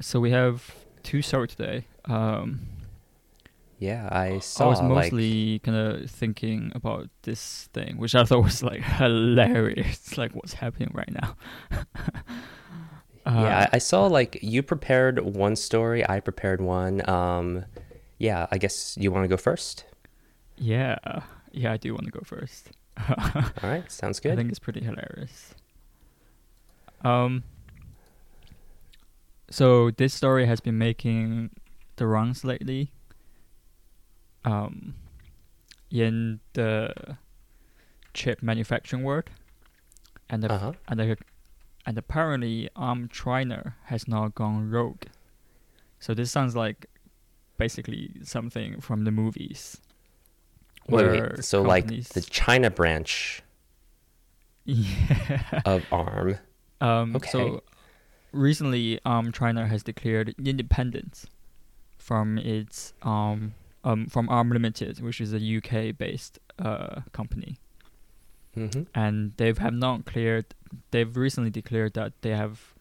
so we have two stories today. Um, Yeah, I saw. I was like- mostly kind of thinking about this thing, which I thought was like hilarious. like what's happening right now. Uh, yeah, I I saw like you prepared one story, I prepared one. Um, yeah, I guess you want to go first. yeah, yeah. I do want to go first. All right, sounds good. I think it's pretty hilarious. Um. So this story has been making the rounds lately. Um, in the chip manufacturing world, and the, Uh huh. and the, and apparently Arm China has now gone rogue. So this sounds like basically something from the movies. Wait, wait. So like the China branch yeah. of ARM. Um, Okay. So recently, um, China has declared independence from its um, um, from Arm Limited, which is a UK-based uh, company, Mm-hmm. and they have not cleared. They've recently declared that they have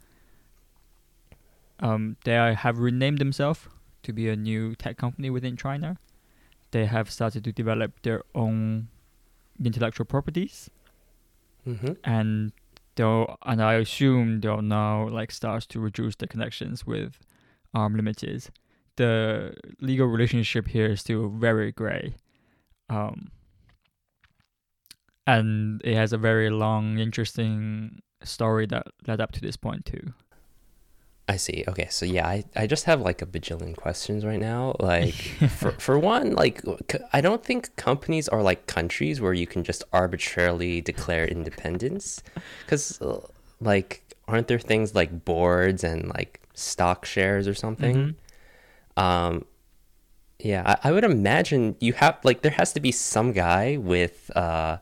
um, they are- have renamed themselves to be a new tech company within China. They have started to develop their own intellectual properties Mm-hmm. and and I assume they'll now like start to reduce the connections with Arm Limited. The legal relationship here is still very grey, um, and it has a very long, interesting story that led up to this point too. I see. Okay, so yeah, I, I just have like a bajillion questions right now. Like for for one, like I don't think companies are like countries where you can just arbitrarily declare independence, because like aren't there things like boards and like stock shares or something? Mhm. Um, yeah, I, I would imagine you have like there has to be some guy with uh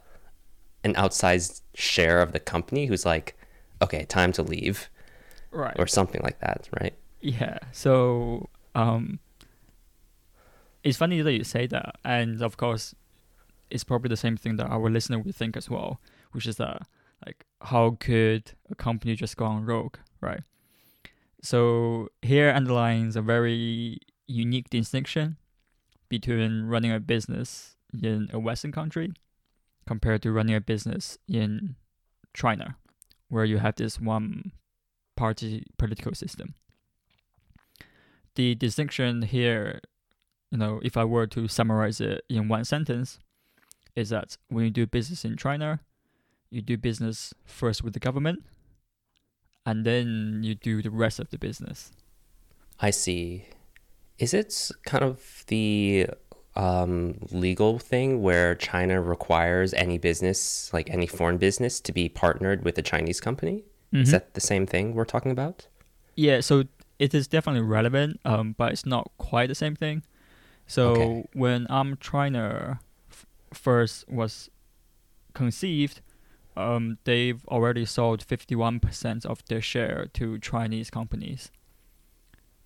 an outsized share of the company who's like, okay, time to leave Right. or something like that, right? Yeah. So um it's funny that you say that and of course it's probably the same thing that our listener would think as well, which is that like how could a company just go on rogue, right? So here underlines a very unique distinction between running a business in a Western country compared to running a business in China, where you have this one party political system. The distinction here, you know, if I were to summarize it in one sentence, is that when you do business in China, you do business first with the government, and then you do the rest of the business. I see. Is it kind of the um, legal thing where China requires any business, like any foreign business, to be partnered with a Chinese company? Is Mhm. that the same thing we're talking about? Yeah, so it is definitely relevant, um, but it's not quite the same thing. So Okay. when Arm China f- first was conceived, um, they've already sold 51% of their share to Chinese companies.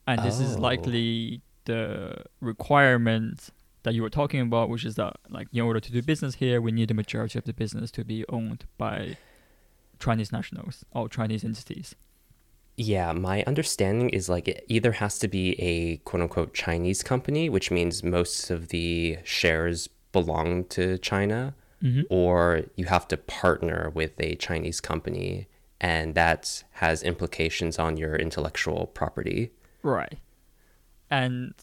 And this is Oh. likely the requirement that you were talking about, which is that like in order to do business here, we need the majority of the business to be owned by Chinese nationals or Chinese entities. Yeah, my understanding is like it either has to be a quote unquote Chinese company, which means most of the shares belong to China, Mm-hmm. or you have to partner with a Chinese company, and that has implications on your intellectual property. Right. And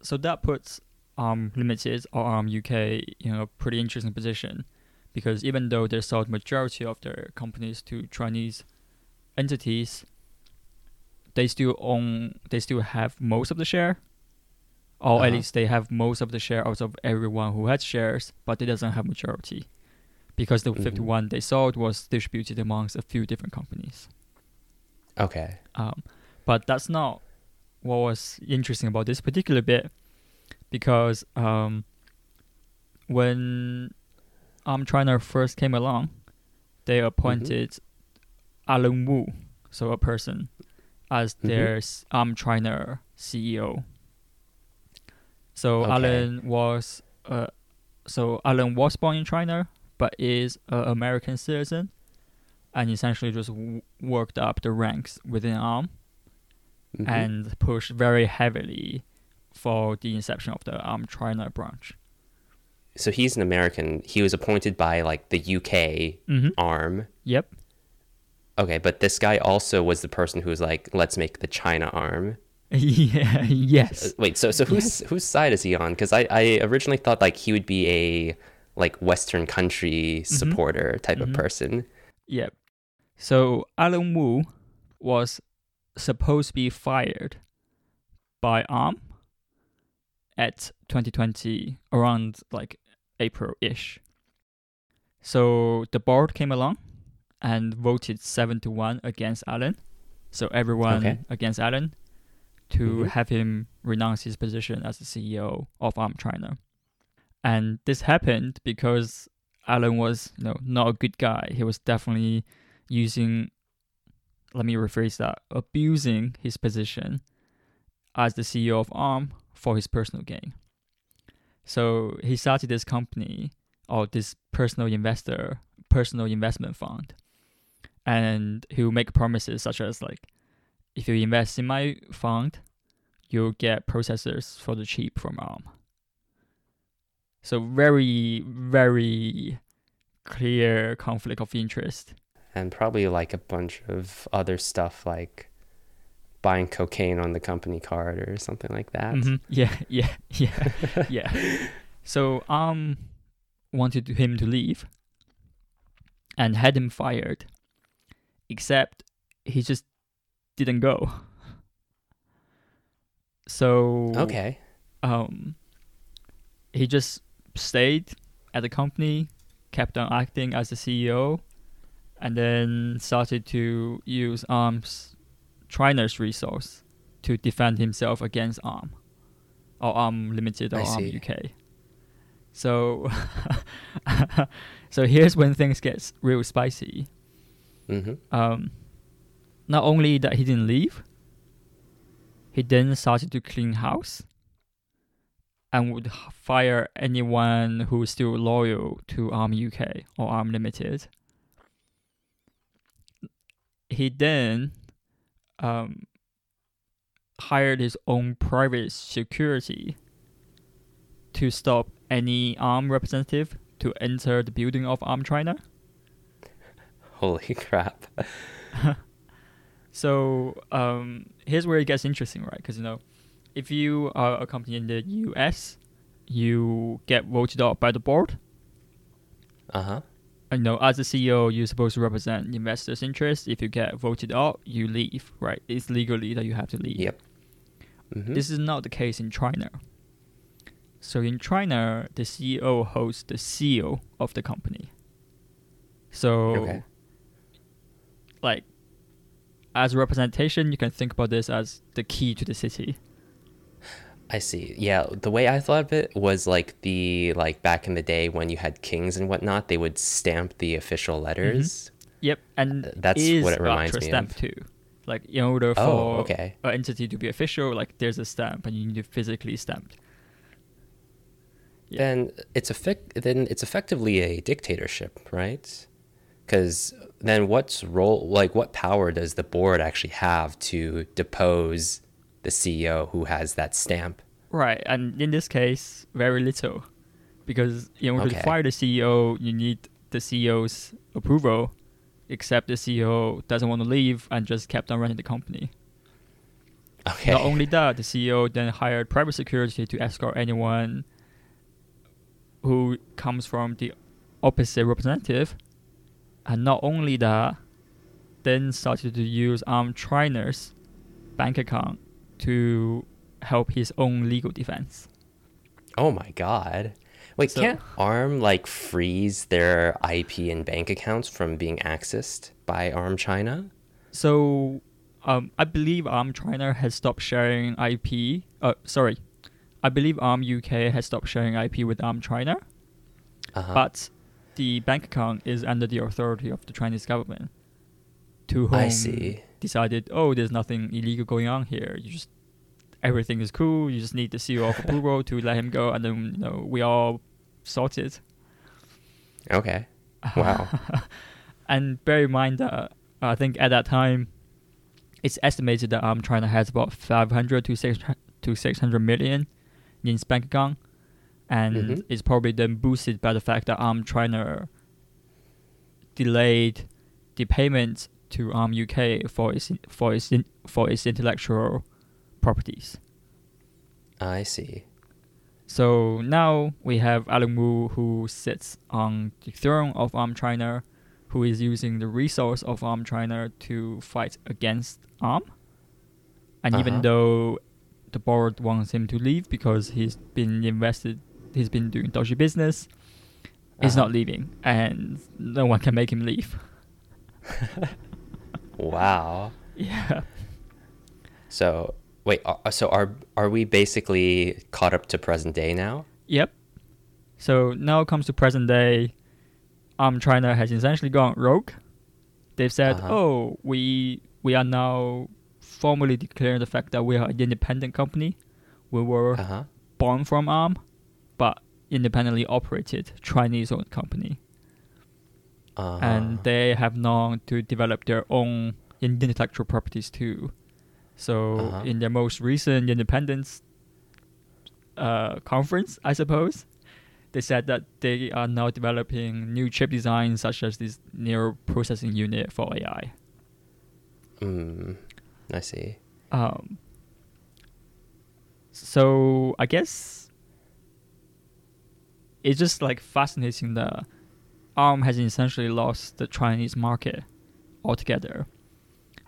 so that puts Arm Limited or Arm UK in a pretty interesting position because even though they sold majority of their companies to Chinese entities, they still own they still have most of the share. Or at Uh-huh. least they have most of the share out of everyone who had shares, but they doesn't have majority. Because the Mhm. 51 they sold was distributed amongst a few different companies. Okay. Um, but that's not what was interesting about this particular bit because um, when Arm China first came along, they appointed Alan Wu, so a person, as Mhm. their Arm China CEO. So Okay. Alan was uh, so Alan was born in China, but is an American citizen, and essentially just w- worked up the ranks within Arm. Mhm. and pushed very heavily for the inception of the Arm China branch. So he's an American. He was appointed by like the UK Mm-hmm. arm. Yep. Okay, but this guy also was the person who was like, let's make the China arm. yeah. Uh, Yes. wait, so so whose whose side is he on? Because I, I originally thought like he would be a like Western country supporter type Mhm. of person. Yep. So Alan Wu was supposed to be fired by ARM at 2020 around like April-ish. So the board came along and voted 7 to 1 against Alan. So everyone Okay. against Alan to Mhm. have him renounce his position as the CEO of ARM China. And this happened because Alan was, you know, not a good guy. He was definitely using let me rephrase that, abusing his position as the CEO of ARM for his personal gain. So he started this company or this personal investor, personal investment fund. And he will make promises such as like if you invest in my fund, you'll get processors for the cheap from ARM. So very, very clear conflict of interest. and probably like a bunch of other stuff like buying cocaine on the company card or something like that. Mhm. Yeah, yeah, yeah, yeah. So um wanted him to leave and had him fired. Except he just didn't go. So Okay. um he just stayed at the company, kept on acting as the CEO, and then started to use ARM's China's resource to defend himself against ARM or ARM Limited or I ARM see. UK. So so here's when things get real spicy. hmm Um, not only that he didn't leave, he then started to clean house and would fire anyone who is still loyal to ARM UK or ARM Limited. He then um, hired his own private security to stop any ARM representative to enter the building of ARM China. Holy crap. So um, here's where it gets interesting, right? Because you know, if you are a company in the U.S., you get voted out by the board. Uh huh. You know, as a CEO, you're supposed to represent investors' interests. If you get voted out, you leave, right? It's legally that you have to leave. Yep. hmm This is not the case in China. So in China, the CEO holds the seal of the company. So Okay. like as a representation, you can think about this as the key to the city. I see. Yeah, the way I thought of it was like the like back in the day when you had kings and whatnot, they would stamp the official letters. Yep, and Uh, that's what it reminds me stamp of. too. Like in order for Oh, okay. an entity to be official, like there's a stamp, and you need to physically stamp. Yeah. Then it's effect. Then it's effectively a dictatorship, right? Because then what's role like what power does the board actually have to depose the CEO who has that stamp? Right, and in this case, very little, because in order Okay. to fire the CEO, you need the CEO's approval. Except the CEO doesn't want to leave and just kept on running the company. Okay. Not only that, the CEO then hired private security to escort anyone who comes from the opposite representative. And not only that, then started to use Arm China's bank account to help his own legal defense. Oh my god. Wait, So- can't ARM like freeze their IP and bank accounts from being accessed by ARM China? So, um, I believe Arm China has stopped sharing IP. Uh, sorry, I believe Arm UK has stopped sharing IP with Arm China. Uh-huh. but the bank account is under the authority of the Chinese government, to whom I see. decided, oh, there's nothing illegal going on here. You just everything is cool. You just need the CEO of approval to let him go, and then you know we all sorted. Okay. Wow. and bear in mind that I think at that time, it's estimated that um China has about 500 to 600 to 600 million in its bank account, and Mhm. it's probably then boosted by the fact that um China delayed the payment to um UK for its for its for its intellectual properties. I see. So now we have Alan Wu who sits on the throne of ARM China, who is using the resource of ARM China to fight against ARM. And even Uh-huh. though the board wants him to leave because he's been invested, he's been doing dodgy business, he's Uh-huh. not leaving, and no one can make him leave. Wow. Yeah. So wait, uh, so are are we basically caught up to present day now? Yep. So now it comes to present day. Um, China has essentially gone rogue. They've said, Uh-huh. "Oh, we we are now formally declaring the fact that we are an independent company. We were Uh huh. born from ARM, but independently operated Chinese-owned company, Uh-huh. and they have known to develop their own intellectual properties too. So Uh-huh. in their most recent independence uh, conference, I suppose, they said that they are now developing new chip designs such as this neural processing unit for AI. Mm, I see. Um, so I guess it's just like fascinating that ARM has essentially lost the Chinese market altogether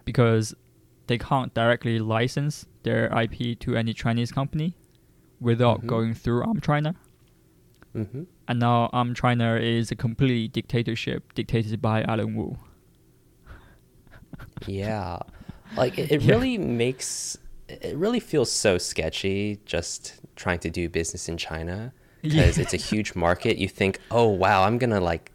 because they can't directly license their IP to any Chinese company without Mhm. going through ARM China. Mm-hmm. And now ARM China is a complete dictatorship dictated by Alan Wu. Yeah. Like it, it Yeah. really makes it really feels so sketchy just trying to do business in China because it's a huge market. You think, "Oh, wow, I'm going to like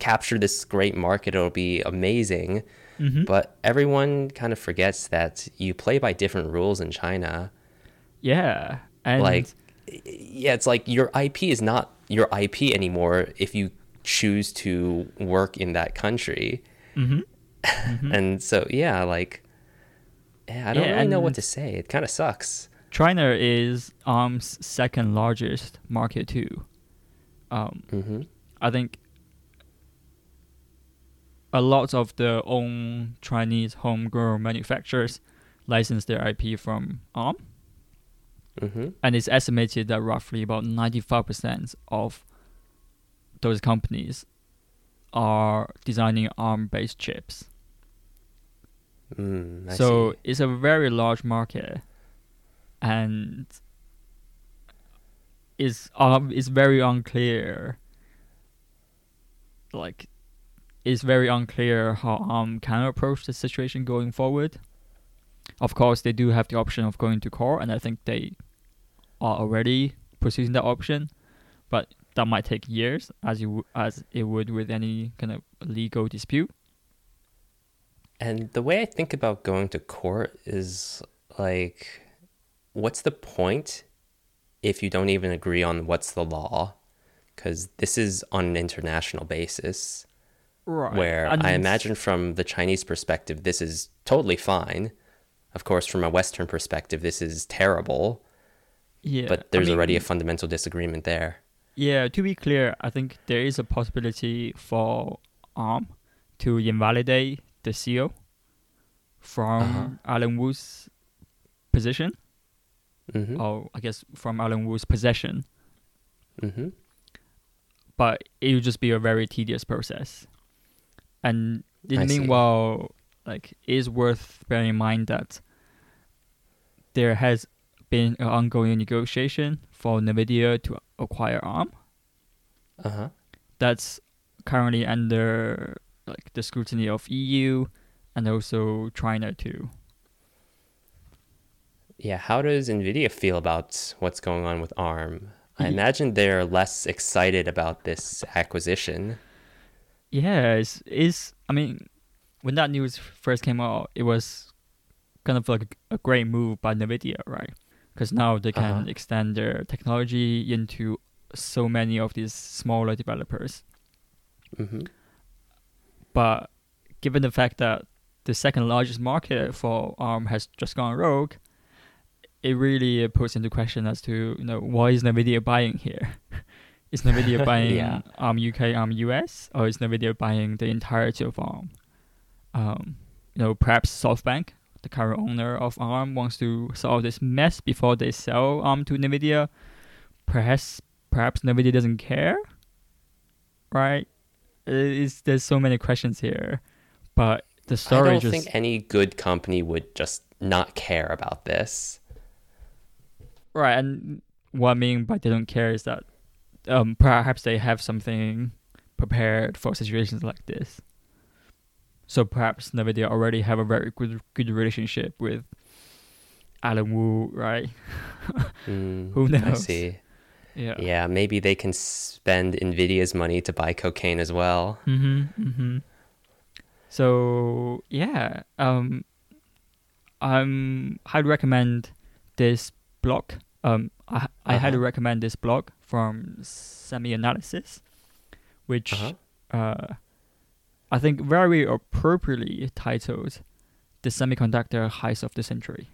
capture this great market. It'll be amazing." Mhm. But everyone kind of forgets that you play by different rules in China. Yeah. And like yeah, it's like your IP is not your IP anymore if you choose to work in that country. Mhm. And so yeah, like yeah, I don't Yeah, really know what to say. It kind of sucks. China is ARM's second largest market too. Um, hmm I think a lot of the own Chinese homegrown manufacturers license their IP from ARM, hmm and it's estimated that roughly about 95% of those companies are designing ARM-based chips. Mm, so see. it's a very large market, and it's um it's very unclear. Like, it's very unclear how um can approach the situation going forward. Of course, they do have the option of going to court, and I think they are already pursuing that option, but that might take years, as you as it would with any kind of legal dispute. And the way I think about going to court is like, what's the point if you don't even agree on what's the law? Because this is on an international basis. Right. where I imagine from the Chinese perspective, this is totally fine. Of course, from a Western perspective, this is terrible, Yeah, but there's already a fundamental disagreement there. Yeah, to be clear, I think there is a possibility for ARM to invalidate the seal from Uh-huh. Alan Wu's position, hmm or I guess from Alan Wu's possession, hmm but it would just be a very tedious process. And in I the see. meanwhile, like, it is worth bearing in mind that there has been an ongoing negotiation for NVIDIA to acquire ARM. Uh huh. that's currently under like the scrutiny of EU and also China too. Yeah. How does Nvidia feel about what's going on with ARM? I imagine they're less excited about this acquisition. Yeah, it's, it's I mean, when that news first came out, it was kind of like a great move by Nvidia, right? Because now they can Uh-huh. extend their technology into so many of these smaller developers. hmm But given the fact that the second largest market for ARM has just gone rogue, it really puts into question as to you know why is Nvidia buying here? is Nvidia buying Yeah. Um, ARM UK, ARM um, US, or is Nvidia buying the entirety of ARM? Um, you know, perhaps SoftBank, the current owner of ARM, wants to solve this mess before they sell ARM to Nvidia. Perhaps, perhaps Nvidia doesn't care, right? It's, there's so many questions here, but the story. I don't just think any good company would just not care about this. Right, and what I mean by they don't care is that um, perhaps they have something prepared for situations like this. So perhaps Nvidia already have a very good good relationship with Alan Wu, right? Mm, Who I knows? see. Yeah. Yeah, maybe they can spend Nvidia's money to buy cocaine as well. Mm-hmm. Mm-hmm. So yeah, um, I'm highly recommend this blog. Um, I I highly Uh-huh. recommend this blog from SemiAnalysis, which Uh-huh. uh, I think very appropriately titled "The Semiconductor Heist of the Century."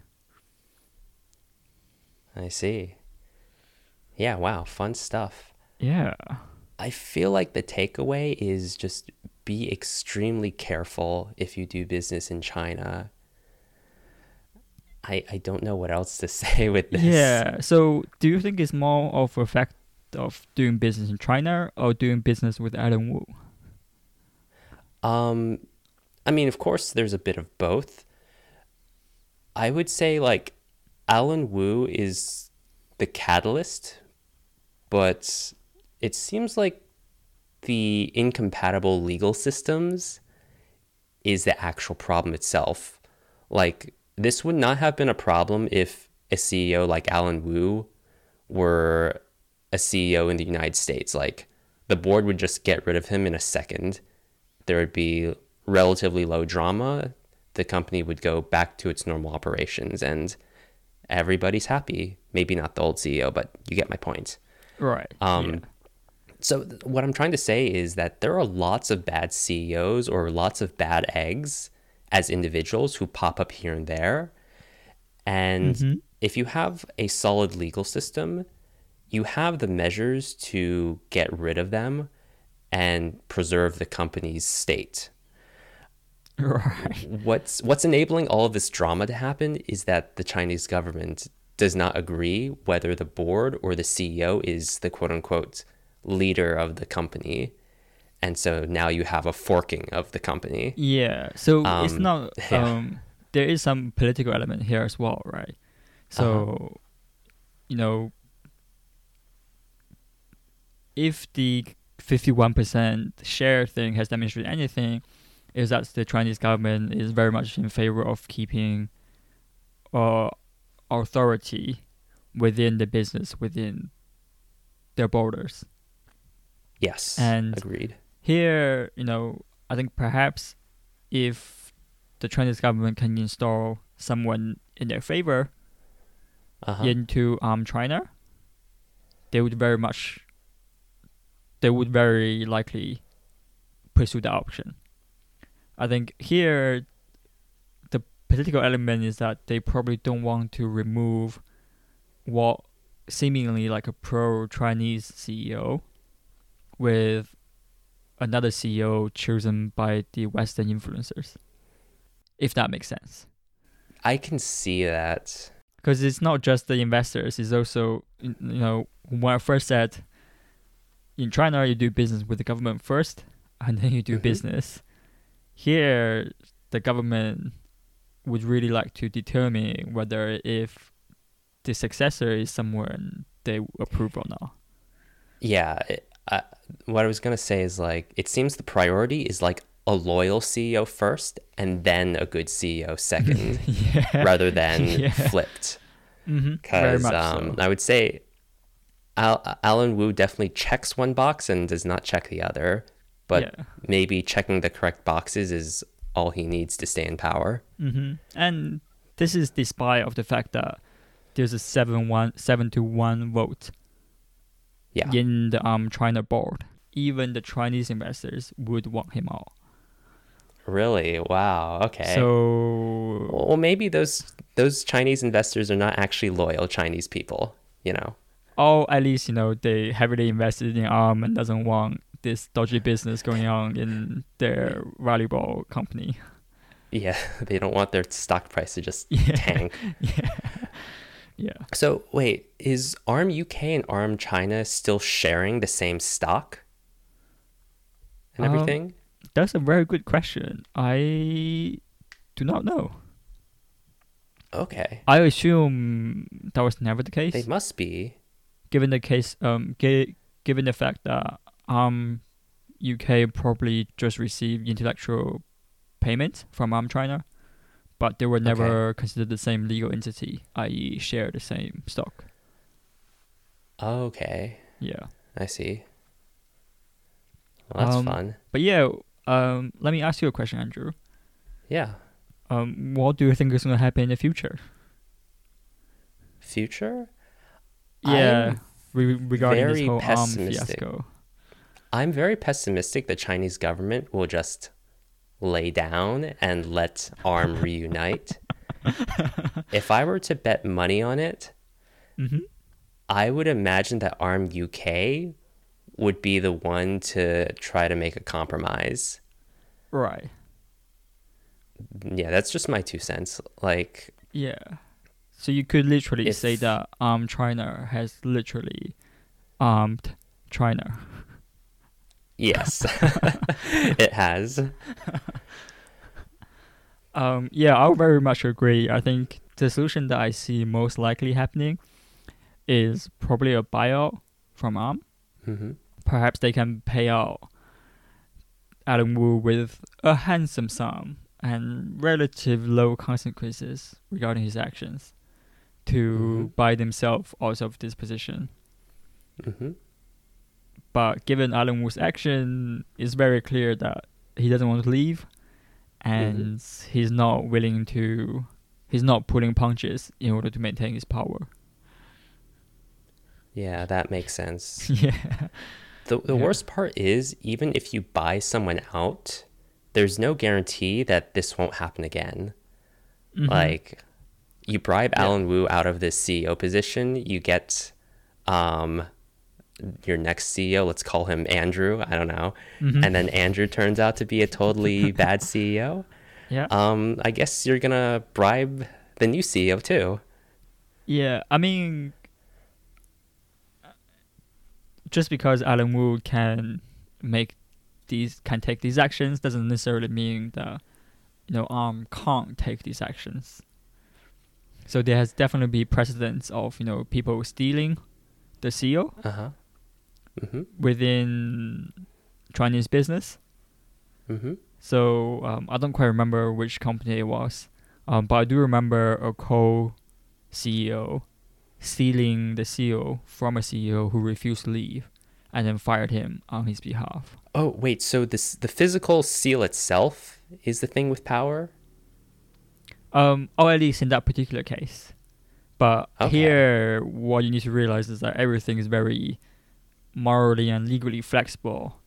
I see. Yeah, wow, fun stuff. Yeah. I feel like the takeaway is just be extremely careful if you do business in China. I I don't know what else to say with this. Yeah. So, do you think it's more of a fact of doing business in China or doing business with Alan Wu? Um, I mean, of course, there's a bit of both. I would say like Alan Wu is the catalyst, but it seems like the incompatible legal systems is the actual problem itself. Like this would not have been a problem if a CEO like Alan Wu were a CEO in the United States. Like the board would just get rid of him in a second there would be relatively low drama. The company would go back to its normal operations and everybody's happy. Maybe not the old CEO, but you get my point. Right. Um, yeah. So, th- what I'm trying to say is that there are lots of bad CEOs or lots of bad eggs as individuals who pop up here and there. And Mhm. if you have a solid legal system, you have the measures to get rid of them and preserve the company's state. Right. What's what's enabling all of this drama to happen is that the Chinese government does not agree whether the board or the CEO is the quote unquote leader of the company. And so now you have a forking of the company. Yeah. So it's Um, not. yeah. Um, there is some political element here as well, right? So, Uh-huh. you know, if the fifty-one percent share thing has demonstrated anything, is that the Chinese government is very much in favor of keeping, uh, authority within the business within their borders. Yes. And- agreed. Here, you know, I think perhaps if the Chinese government can install someone in their favor Uh-huh. into um China, they would very much, they would very likely pursue the option. I think here, the political element is that they probably don't want to remove what seemingly like a pro-Chinese CEO with another CEO chosen by the Western influencers. If that makes sense. I can see that. Because it's not just the investors, it's also, you know, when I first said in China, you do business with the government first, and then you do Mhm. business. Here, the government would really like to determine whether if the successor is someone they approve or not. Yeah. I, what I was going to say is like, it seems the priority is like a loyal CEO first and then a good CEO second yeah. rather than Yeah. flipped. hmm Very Because um, so. I would say Al- Alan Wu definitely checks one box and does not check the other, but yeah. maybe checking the correct boxes is all he needs to stay in power. hmm And this is despite of the fact that there's a seven one seven to one vote Yeah. in the um China board. Even the Chinese investors would want him out. Really? Wow. Okay. So well, maybe those those Chinese investors are not actually loyal Chinese people. You know. or at least you know they heavily invested in ARM and doesn't want this dodgy business going on in their volleyball company. Yeah, they don't want their stock price to just Yeah. tank. yeah. Yeah. So wait, is ARM UK and ARM China still sharing the same stock and Um, everything? That's a very good question. I do not know. okay, I assume that was never the case. they must be. given the case, um, gi- given the fact that um, UK probably just received intellectual payment from um China, but they were never considered the same legal entity, i.e., share the same stock. Okay, Yeah, I see. Well, that's Um, fun. but yeah, um, let me ask you a question, Andrew. Yeah. Um, what do you think is going to happen in the future? Future? Yeah, re- regarding this whole arm pessimistic. fiasco. I'm very pessimistic the Chinese government will just lay down and let ARM reunite. if I were to bet money on it, hmm I would imagine that ARM UK would be the one to try to make a compromise. Right. Yeah, that's just my two cents. Like, Yeah. So you could literally say that um China has literally armed China. Yes, it has. Um yeah, I would very much agree. I think the solution that I see most likely happening is probably a buyout from ARM. hmm Perhaps they can pay out Alan Wu with a handsome sum and relative low consequences regarding his actions to Mhm. buy themselves out of this position. hmm But given Alan Wu's action, it's very clear that he doesn't want to leave, and he's not willing to. He's not pulling punches in order to maintain his power. Yeah, that makes sense. yeah. The, the Yeah. worst part is, even if you buy someone out, there's no guarantee that this won't happen again. Mhm. Like, you bribe Yeah. Alan Wu out of this CEO position, you get um, your next CEO, let's call him Andrew, I don't know, Mhm. and then Andrew turns out to be a totally bad CEO. yeah. Um, I guess you're gonna bribe the new CEO too. Yeah, I mean, just because Alan Wu can make these can take these actions doesn't necessarily mean that you know ARM can't take these actions. So there has definitely be precedents of you know people stealing the CEO Uh huh. Mm-hmm. within Chinese business. Mm-hmm. So um, I don't quite remember which company it was, um, but I do remember a co-CEO stealing the CEO from a CEO who refused to leave, and then fired him on his behalf. Oh wait, so this the physical seal itself is the thing with power? Um, or at least in that particular case. But Okay. here, what you need to realize is that everything is very morally and legally flexible,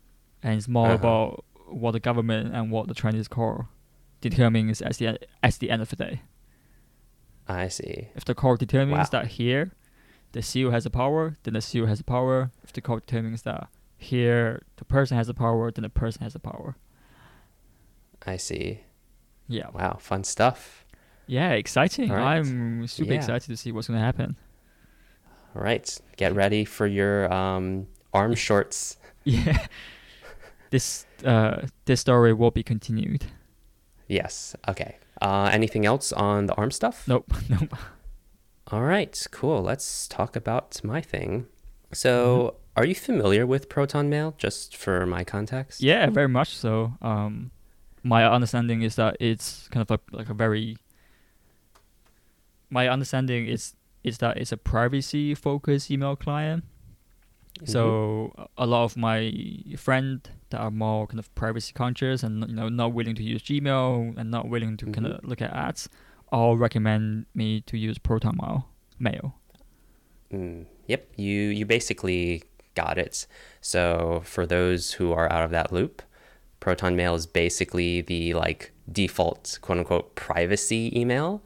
and it's more Uh-huh. about what the government and what the Chinese court determines as the at the end of the day. I see. If the court determines Wow. that here the CEO has the power, then the CEO has the power. If the court determines that here the person has the power, then the person has the power. I see. Yeah. Wow, fun stuff. Yeah, exciting. Right. I'm super Yeah. excited to see what's going to happen. All right, get ready for your um, arm shorts. Yeah. this uh this story will be continued. Yes. Okay. Uh, anything else on the arm stuff? Nope. Nope. All right, cool. Let's talk about my thing. So, Mm-hmm. are you familiar with Proton Mail? Just for my context. Yeah, very much so. Um my understanding is that it's kind of a, like a very my understanding is is that it's a privacy focused email client. Mhm. So a- a lot of my friends that are more kind of privacy conscious and you know not willing to use Gmail and not willing to kind of look at ads, all recommend me to use ProtonMail mail. Mm, yep, you you basically got it. So for those who are out of that loop, Proton Mail is basically the like default quote unquote privacy email.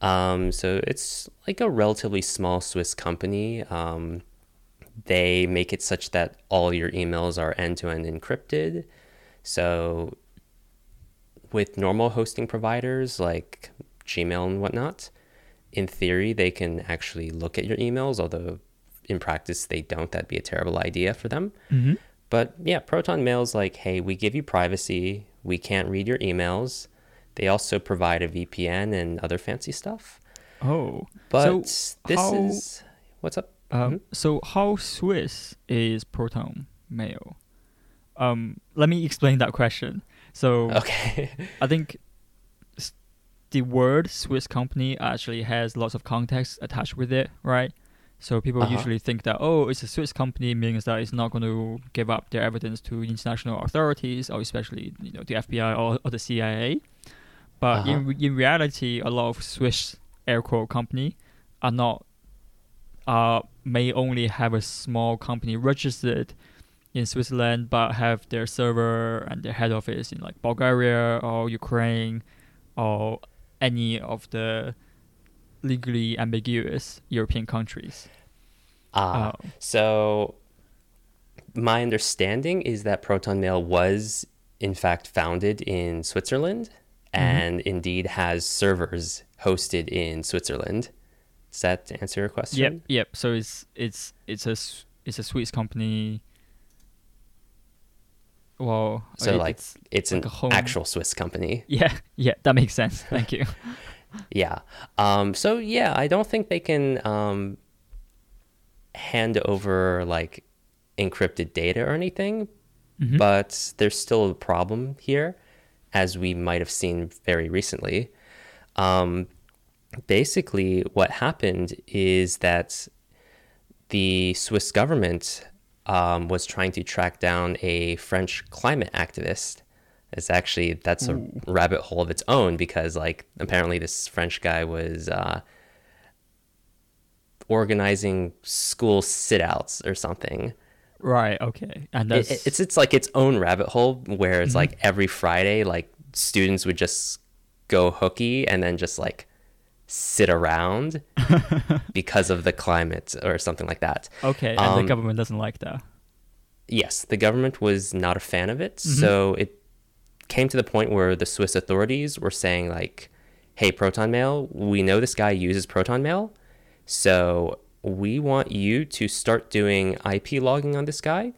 Um, so it's like a relatively small Swiss company. Um, they make it such that all your emails are end to end encrypted. So with normal hosting providers like Gmail and whatnot, in theory, they can actually look at your emails, although in practice they don't. That'd be a terrible idea for them. Mm-hmm. But yeah, Proton Mail's like, hey, we give you privacy. We can't read your emails. They also provide a VPN and other fancy stuff. Oh, But So this how- is what's up? Um, Mhm. so how Swiss is Proton Mail? Um, let me explain that question. So Okay. I think s- the word Swiss company actually has lots of context attached with it, right? So people Uh-huh. usually think that oh, it's a Swiss company means that it's not going to give up their evidence to international authorities or especially you know the FBI or, or the CIA. But in Uh-huh. re- in reality, a lot of Swiss air quote company are not uh may only have a small company registered in Switzerland but have their server and their head office in like Bulgaria or Ukraine or any of the legally ambiguous European countries. Ah, Uh, so my understanding is that Proton Mail was in fact founded in Switzerland and indeed has servers hosted in Switzerland. Does that to answer your question? Yep, yep. So it's it's it's a it's a Swiss company. Well, So, it- like, it's, It's Like an actual Swiss company. yeah, yeah, that makes sense. Thank you. Yeah. Um, so yeah, I don't think they can um, hand over like encrypted data or anything, Mhm. but there's still a problem here, as we might have seen very recently. Um, basically, what happened is that the Swiss government um, was trying to track down a French climate activist. It's actually that's a Ooh. rabbit hole of its own because like apparently this French guy was uh, organizing school sit-outs or something. Right. Okay. And It- it's it's like its own rabbit hole where it's Mhm. like every Friday, like students would just go hooky and then just like sit around because of the climate or something like that. okay. And um, the government doesn't like that. Yes, the government was not a fan of it, Mhm. so it came to the point where the Swiss authorities were saying like, "Hey, Proton Mail, we know this guy uses Proton Mail, so we want you to start doing IP logging on this guy."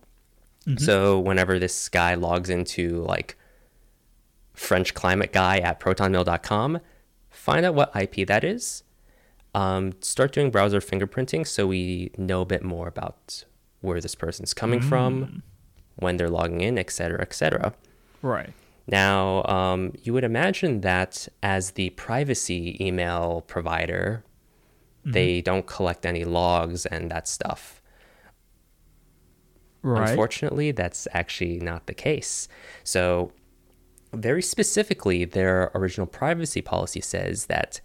Mhm. So whenever this guy logs into like French climate guy at protonmail.com, find out what IP that is. Um, start doing browser fingerprinting so we know a bit more about where this person's coming from, Mm. when they're logging in, et cetera, et cetera. Right. Now, um, you would imagine that as the privacy email provider, Mhm. they don't collect any logs and that stuff. Right. Unfortunately, that's actually not the case. So, very specifically, their original privacy policy says that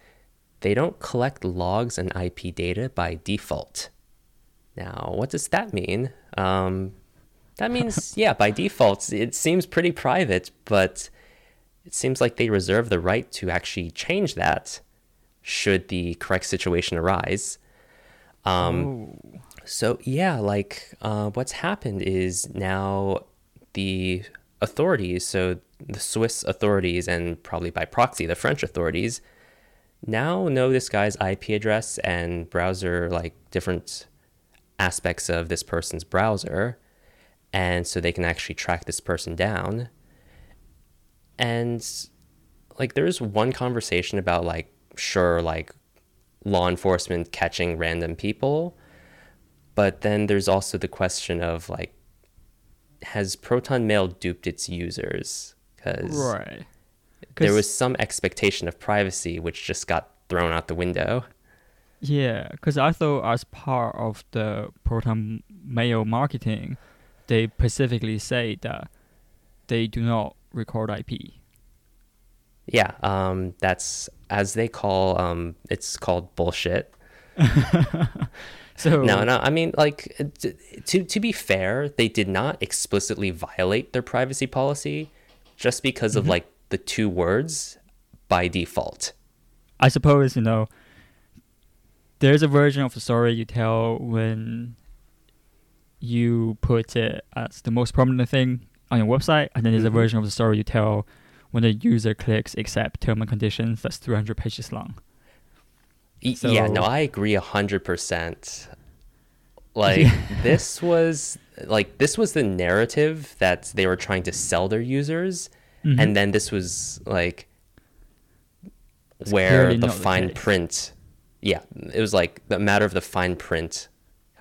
they don't collect logs and IP data by default. Now, what does that mean? Um, that means, yeah, by default, it seems pretty private, but it seems like they reserve the right to actually change that should the correct situation arise. Um, so yeah, like uh, what's happened is now the authorities, so the Swiss authorities and probably by proxy the French authorities, now know this guy's IP address and browser, like different aspects of this person's browser, and so they can actually track this person down. And like there's one conversation about like sure like law enforcement catching random people but then there's also the question of like has proton mail duped its users because Right. there was some expectation of privacy which just got thrown out the window Yeah, because I thought as part of the Proton Mail marketing, they specifically say that they do not record IP. yeah um that's as they call um it's called bullshit So no no i mean like to to be fair they did not explicitly violate their privacy policy just because of Mhm. like the two words by default. I suppose you know there's a version of the story you tell when you put it as the most prominent thing on your website, and then there's a version of the story you tell when the user clicks accept term and conditions that's 300 pages long. Y- yeah, no, I agree hundred percent. Like this was like this was the narrative that they were trying to sell their users, Mhm. and then this was like It's where the not the fine print. Yeah, it was like the matter of the fine print,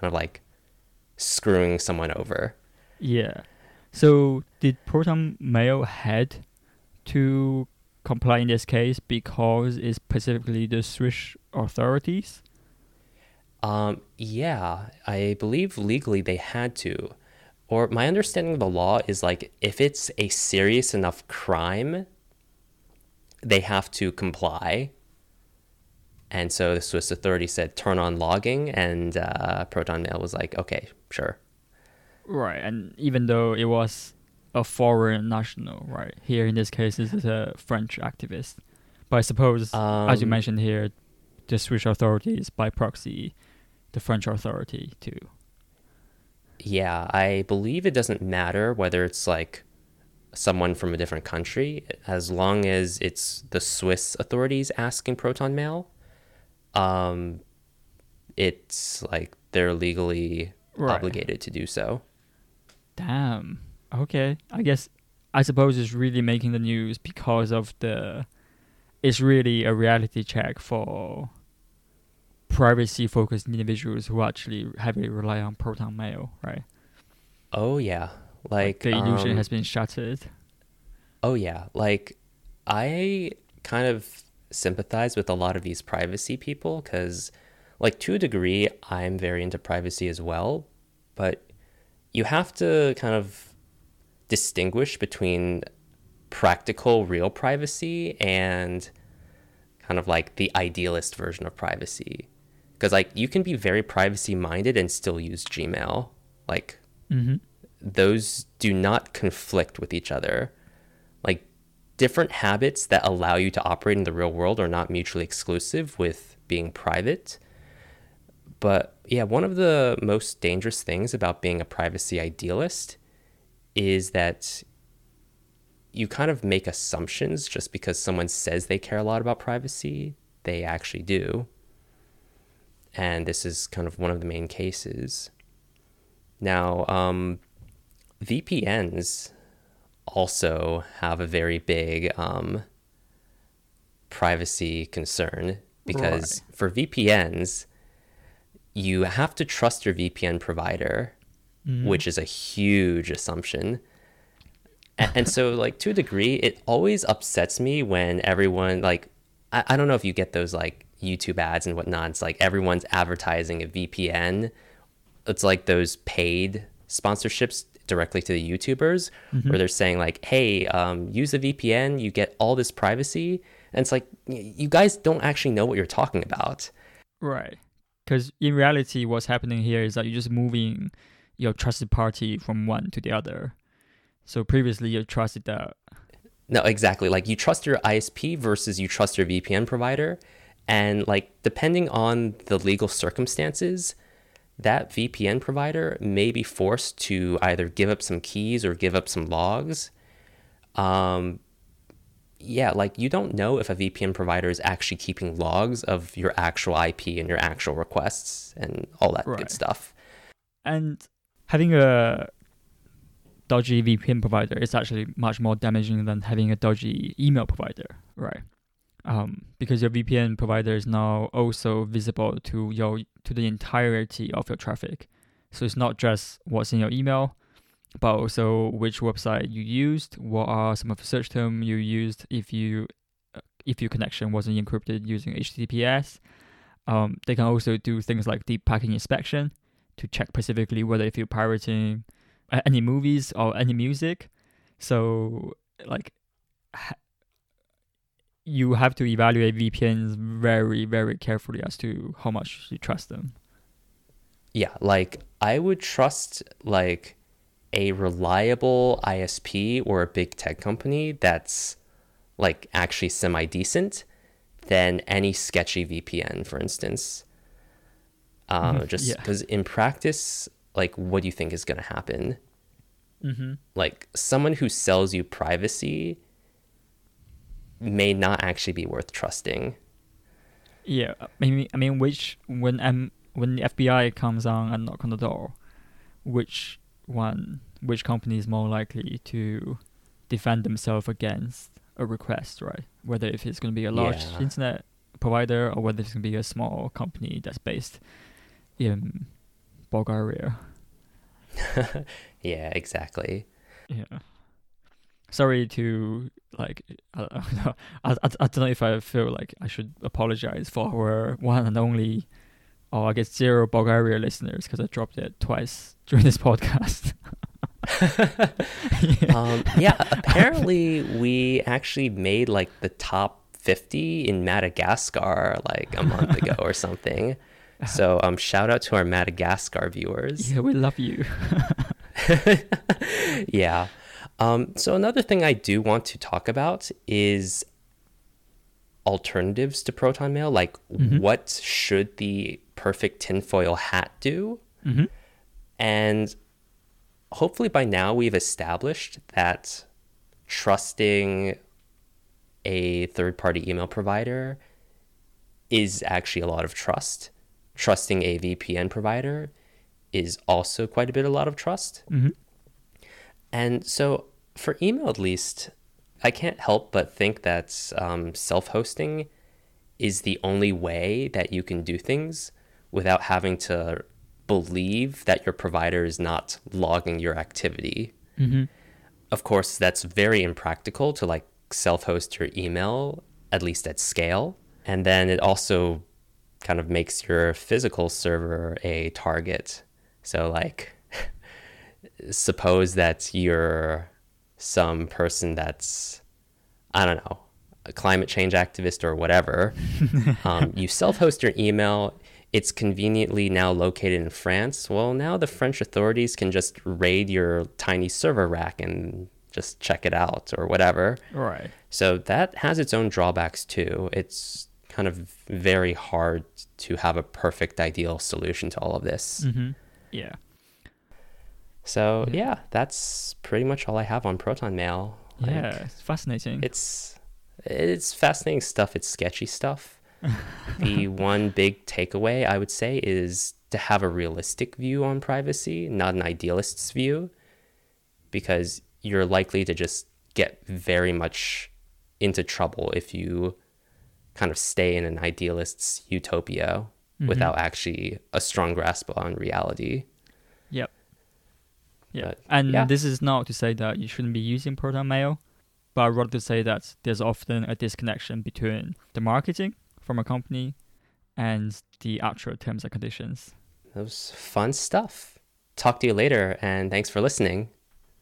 kind of like screwing someone over. Yeah. So did Proton Mail had to comply in this case because it's specifically the Swiss authorities? Um, yeah, I believe legally they had to. Or my understanding of the law is like if it's a serious enough crime, they have to comply. And so the Swiss authority said turn on logging, and uh, Proton Mail was like, okay, sure. Right, and even though it was a foreign national, right? Here in this case, this is a French activist. But I suppose, as you Um, mentioned here, the Swiss authorities by proxy, the French authority too. Yeah, I believe it doesn't matter whether it's like someone from a different country, as long as it's the Swiss authorities asking Proton Mail. Um, it's like they're legally Right. obligated to do so. Damn. Okay. I guess I suppose it's really making the news because of the it's really a reality check for privacy focused individuals who actually heavily rely on proton mail, right? Oh yeah, like the illusion um, has been shattered. Oh yeah, like I kind of sympathize with a lot of these privacy people cuz like to a degree I'm very into privacy as well, but you have to kind of distinguish between practical real privacy and kind of like the idealist version of privacy. Cuz like you can be very privacy minded and still use Gmail. Like Mm-hmm. those do not conflict with each other. Like different habits that allow you to operate in the real world are not mutually exclusive with being private. But yeah, one of the most dangerous things about being a privacy idealist is that you kind of make assumptions just because someone says they care a lot about privacy, they actually do. And this is kind of one of the main cases. Now, um, VPNs also have a very big um, privacy concern because for VPNs, you have to trust your VPN provider, Mm-hmm. which is a huge assumption. And, and so, like, to a degree, it always upsets me when everyone, like, I, I don't know if you get those, like, YouTube ads and whatnot. It's like everyone's advertising a VPN. It's like those paid sponsorships directly to the YouTubers Mm-hmm. where they're saying, like, hey, um, use a VPN, you get all this privacy. And it's like, you guys don't actually know what you're talking about. Right. Because in reality, what's happening here is that you're just moving your trusted party from one to the other. So previously, you trusted the No, exactly. Like you trust your ISP versus you trust your VPN provider. And like depending on the legal circumstances, that VPN provider may be forced to either give up some keys or give up some logs. Um yeah, like you don't know if a VPN provider is actually keeping logs of your actual IP and your actual requests and all that Right. good stuff. and having a dodgy VPN provider is actually much more damaging than having a dodgy email provider, right? Um, because your VPN provider is now also visible to your to the entirety of your traffic. So it's not just what's in your email, but also which website you used, what are some of the search terms you used if you uh, if your connection wasn't encrypted using HTTPS. Um, they can also do things like deep packet inspection to check specifically whether if you're pirating uh, any movies or any music. So like you have to evaluate VPNs very very carefully as to how much you trust them. Yeah, like I would trust like a reliable ISP or a big tech company that's like actually semi decent than any sketchy VPN, for instance. Uh, Mhm, just yeah. because in practice, like, what do you think is going to happen? Mm-hmm. Like, someone who sells you privacy may not actually be worth trusting. Yeah, I mean, I mean, which when um when the FBI comes on and knock on the door, which one, which company is more likely to defend themselves against a request, right? Whether if it's going to be a large Yeah. internet provider or whether it's going to be a small company that's based in Bulgaria. yeah, exactly. Yeah. Sorry to like I, I, don't know. I, I, I don't know if I feel like I should apologize for our one and only, or I guess zero Bulgaria listeners because I dropped it twice during this podcast. um, yeah, apparently we actually made like the top 50 in Madagascar like a month ago or something. So um, shout out to our Madagascar viewers. yeah, we love you. yeah. Um, so another thing I do want to talk about is alternatives to Proton Mail. Like, Mhm. what should the perfect tinfoil hat do? hmm And hopefully by now we've established that trusting a third party email provider is actually a lot of trust. Trusting a VPN provider is also quite a bit a lot of trust. hmm And so for email at least, I can't help but think that um, self hosting is the only way that you can do things without having to believe that your provider is not logging your activity. hmm Of course, that's very impractical to like self host your email, at least at scale. And then it also kind of makes your physical server a target. So, like, suppose that you're some person that's, I don't know, a climate change activist or whatever. um, you self host your email. It's conveniently now located in France. Well, now the French authorities can just raid your tiny server rack and just check it out or whatever. Right. So that has its own drawbacks too. It's kind of very hard to have a perfect ideal solution to all of this. hmm Yeah. So Yeah. yeah, that's pretty much all I have on Proton Mail. Like, yeah. It's fascinating. It's it's fascinating stuff. It's sketchy stuff. the one big takeaway I would say is to have a realistic view on privacy, not an idealist's view, because you're likely to just get very much into trouble if you kind of stay in an idealist's utopia Mhm. without actually a strong grasp on reality. Yeah. But, and yeah. this is not to say that you shouldn't be using Proton Mail, but rather to say that there's often a disconnection between the marketing from a company and the actual terms and conditions. That was fun stuff. Talk to you later, and thanks for listening.